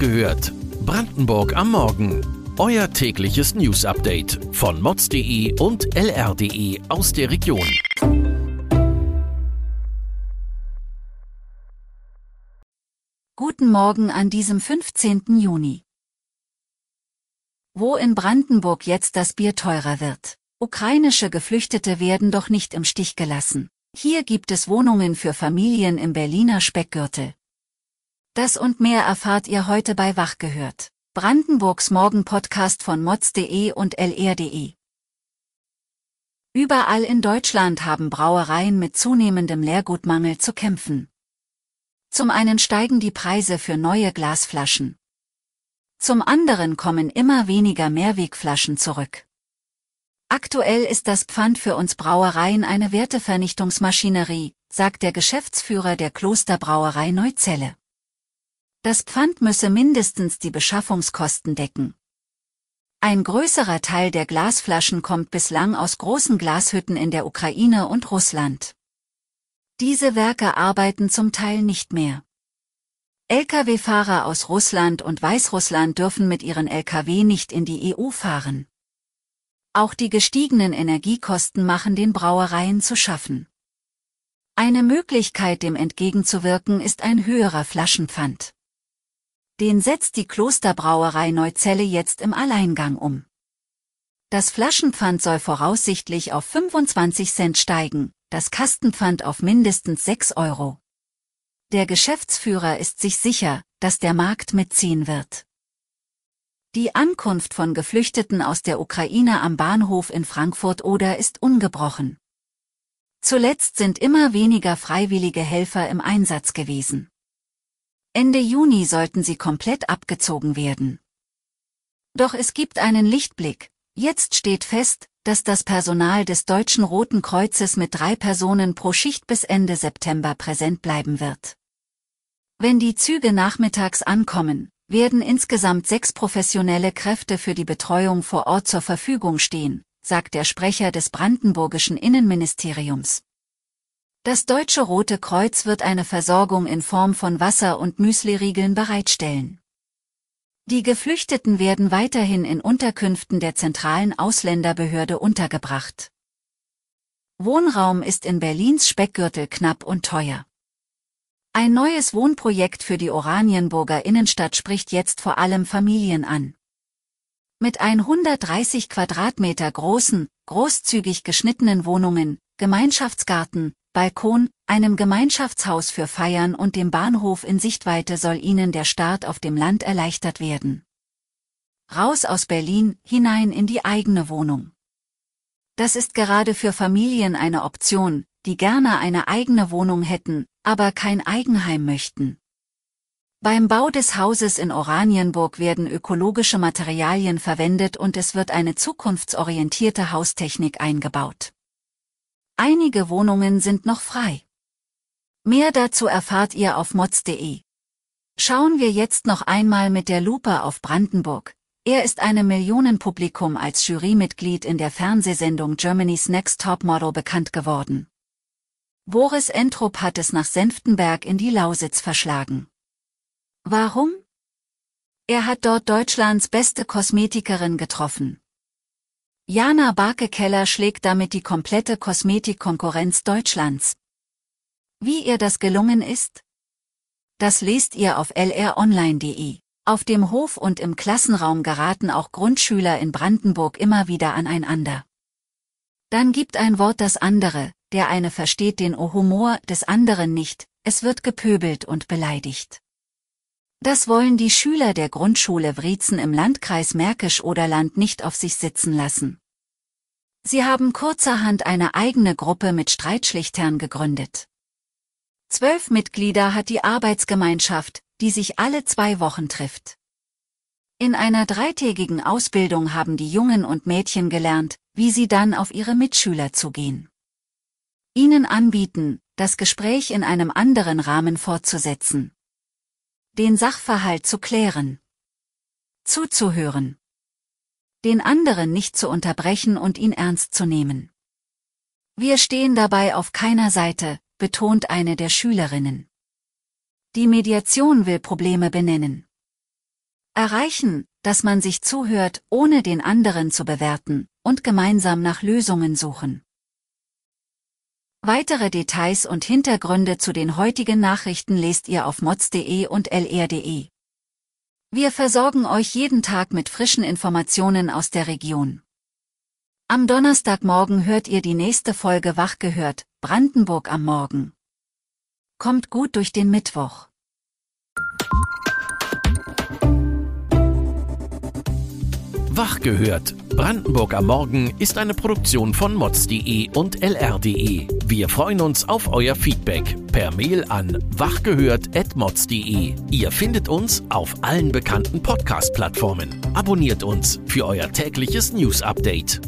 gehört. Brandenburg am Morgen. Euer tägliches News-Update von mods.de und lr.de aus der Region. Guten Morgen an diesem 15. Juni. Wo in Brandenburg jetzt das Bier teurer wird. Ukrainische Geflüchtete werden doch nicht im Stich gelassen. Hier gibt es Wohnungen für Familien im Berliner Speckgürtel. Das und mehr erfahrt ihr heute bei Wach gehört. Brandenburgs Morgen-Podcast von mods.de und lr.de. Überall in Deutschland haben Brauereien mit zunehmendem Leergutmangel zu kämpfen. Zum einen steigen die Preise für neue Glasflaschen. Zum anderen kommen immer weniger Mehrwegflaschen zurück. Aktuell ist das Pfand für uns Brauereien eine Wertevernichtungsmaschinerie, sagt der Geschäftsführer der Klosterbrauerei Neuzelle. Das Pfand müsse mindestens die Beschaffungskosten decken. Ein größerer Teil der Glasflaschen kommt bislang aus großen Glashütten in der Ukraine und Russland. Diese Werke arbeiten zum Teil nicht mehr. Lkw-Fahrer aus Russland und Weißrussland dürfen mit ihren Lkw nicht in die EU fahren. Auch die gestiegenen Energiekosten machen den Brauereien zu schaffen. Eine Möglichkeit, dem entgegenzuwirken, ist ein höherer Flaschenpfand. Den setzt die Klosterbrauerei Neuzelle jetzt im Alleingang um. Das Flaschenpfand soll voraussichtlich auf 25 Cent steigen, das Kastenpfand auf mindestens 6 Euro. Der Geschäftsführer ist sich sicher, dass der Markt mitziehen wird. Die Ankunft von Geflüchteten aus der Ukraine am Bahnhof in Frankfurt-Oder ist ungebrochen. Zuletzt sind immer weniger freiwillige Helfer im Einsatz gewesen. Ende Juni sollten sie komplett abgezogen werden. Doch es gibt einen Lichtblick. Jetzt steht fest, dass das Personal des Deutschen Roten Kreuzes mit drei Personen pro Schicht bis Ende September präsent bleiben wird. Wenn die Züge nachmittags ankommen, werden insgesamt sechs professionelle Kräfte für die Betreuung vor Ort zur Verfügung stehen, sagt der Sprecher des brandenburgischen Innenministeriums. Das Deutsche Rote Kreuz wird eine Versorgung in Form von Wasser und Müsliriegeln bereitstellen. Die Geflüchteten werden weiterhin in Unterkünften der zentralen Ausländerbehörde untergebracht. Wohnraum ist in Berlins Speckgürtel knapp und teuer. Ein neues Wohnprojekt für die Oranienburger Innenstadt spricht jetzt vor allem Familien an. Mit 130 Quadratmeter großen, großzügig geschnittenen Wohnungen, Gemeinschaftsgarten, Balkon, einem Gemeinschaftshaus für Feiern und dem Bahnhof in Sichtweite soll ihnen der Start auf dem Land erleichtert werden. Raus aus Berlin, hinein in die eigene Wohnung. Das ist gerade für Familien eine Option, die gerne eine eigene Wohnung hätten, aber kein Eigenheim möchten. Beim Bau des Hauses in Oranienburg werden ökologische Materialien verwendet und es wird eine zukunftsorientierte Haustechnik eingebaut. Einige Wohnungen sind noch frei. Mehr dazu erfahrt ihr auf mods.de. Schauen wir jetzt noch einmal mit der Lupe auf Brandenburg. Er ist einem Millionenpublikum als Jurymitglied in der Fernsehsendung Germany's Next Top Model bekannt geworden. Boris Entrup hat es nach Senftenberg in die Lausitz verschlagen. Warum? Er hat dort Deutschlands beste Kosmetikerin getroffen. Jana Barke-Keller schlägt damit die komplette Kosmetikkonkurrenz Deutschlands. Wie ihr das gelungen ist? Das lest ihr auf lronline.de. Auf dem Hof und im Klassenraum geraten auch Grundschüler in Brandenburg immer wieder aneinander. Dann gibt ein Wort das andere, der eine versteht den O-Humor des anderen nicht, es wird gepöbelt und beleidigt. Das wollen die Schüler der Grundschule Wriezen im Landkreis Märkisch-Oderland nicht auf sich sitzen lassen. Sie haben kurzerhand eine eigene Gruppe mit Streitschlichtern gegründet. Zwölf Mitglieder hat die Arbeitsgemeinschaft, die sich alle zwei Wochen trifft. In einer dreitägigen Ausbildung haben die Jungen und Mädchen gelernt, wie sie dann auf ihre Mitschüler zugehen. Ihnen anbieten, das Gespräch in einem anderen Rahmen fortzusetzen. Den Sachverhalt zu klären. Zuzuhören. Den anderen nicht zu unterbrechen und ihn ernst zu nehmen. Wir stehen dabei auf keiner Seite, betont eine der Schülerinnen. Die Mediation will Probleme benennen. Erreichen, dass man sich zuhört, ohne den anderen zu bewerten, und gemeinsam nach Lösungen suchen. Weitere Details und Hintergründe zu den heutigen Nachrichten lest ihr auf mods.de und lr.de. Wir versorgen euch jeden Tag mit frischen Informationen aus der Region. Am Donnerstagmorgen hört ihr die nächste Folge Wach gehört, Brandenburg am Morgen. Kommt gut durch den Mittwoch. Wach gehört. Brandenburg am Morgen ist eine Produktion von mods.de und lr.de. Wir freuen uns auf euer Feedback per Mail an wachgehört.mods.de. Ihr findet uns auf allen bekannten Podcast-Plattformen. Abonniert uns für euer tägliches News-Update.